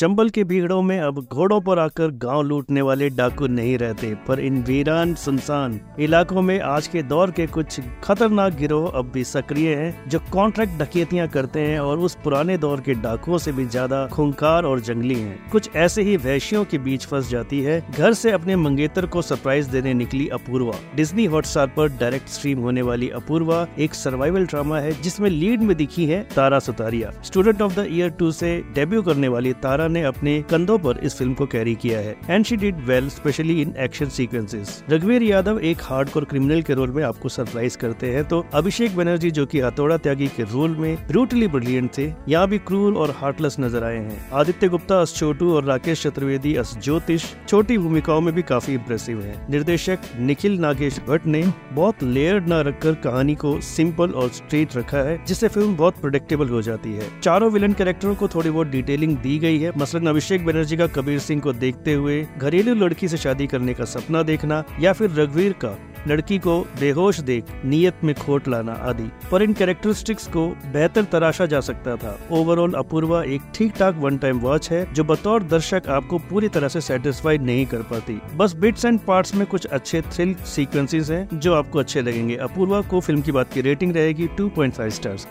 चंबल के भीड़ों में अब घोड़ों पर आकर गाँव लूटने वाले डाकू नहीं रहते, पर इन वीरान सुनसान इलाकों में आज के दौर के कुछ खतरनाक गिरोह अब भी सक्रिय हैं, जो कॉन्ट्रैक्ट डकैतियाँ करते हैं और उस पुराने दौर के डाकुओं से भी ज़्यादा खूंखार और जंगली हैं। कुछ ऐसे ही वैशियों के बीच फंस जाती है, घर से अपने मंगेतर को सरप्राइज़ देने निकली अपूर्वा। डिज्नी हॉटस्टार पर डायरेक्ट स्ट्रीम होने वाली अपूर्वा एक सर्वाइवल ड्रामा है, जिसमें लीड में दिखी है Tara Sutaria. Student of the year two से डेब्यू करने वाली तारा ने अपने कंधों पर इस फ़िल्म को कैरी किया है and she did well specially in action sequences रघुवीर यादव एक हार्डकोर क्रिमिनल के रोल में आपको सरप्राइज़ करते हैं तो अभिषेक बनर्जी जो की हथौड़ा त्यागी के रोल में ब्रूटली ब्रिलियंट थे, यहाँ भी क्रूर और हार्टलेस नज़र आए हैं. आदित्य गुप्ता, अस छोटू और राकेश चतुर्वेदी, अस ज्योतिष, छोटी भूमिकाओं में भी काफ़ी इम्प्रेसिव है. निर्देशक निखिल नागेश भट्ट ने बहुत लेयर्ड न रखकर कहानी को सिंपल और स्ट्रेट रखा है, जिससे फ़िल्म बहुत प्रोडिक्टेबल हो जाती है. चारों विलन कैरेक्टरों को थोड़ी बहुत डिटेलिंग दी गई है मसलन अभिषेक बनर्जी का कबीर सिंह को देखते हुए घरेलू लड़की से शादी करने का सपना देखना या फिर रघुवीर का, लड़की को बेहोश देख, नियत में खोट लाना आदि। पर इन कैरेक्टरिस्टिक्स को बेहतर तराशा जा सकता था। ओवरऑल अपूर्वा एक ठीक ठाक वन टाइम वॉच है, जो बतौर दर्शक आपको पूरी तरह से सेटिस्फाई नहीं कर पाती। बस बिट्स एंड पार्ट्स में कुछ अच्छे थ्रिल सीक्वेंसेस हैं, जो आपको अच्छे लगेंगे। अपूर्वा को फ़िल्म की बात की रेटिंग रहेगी 2.5 स्टार्स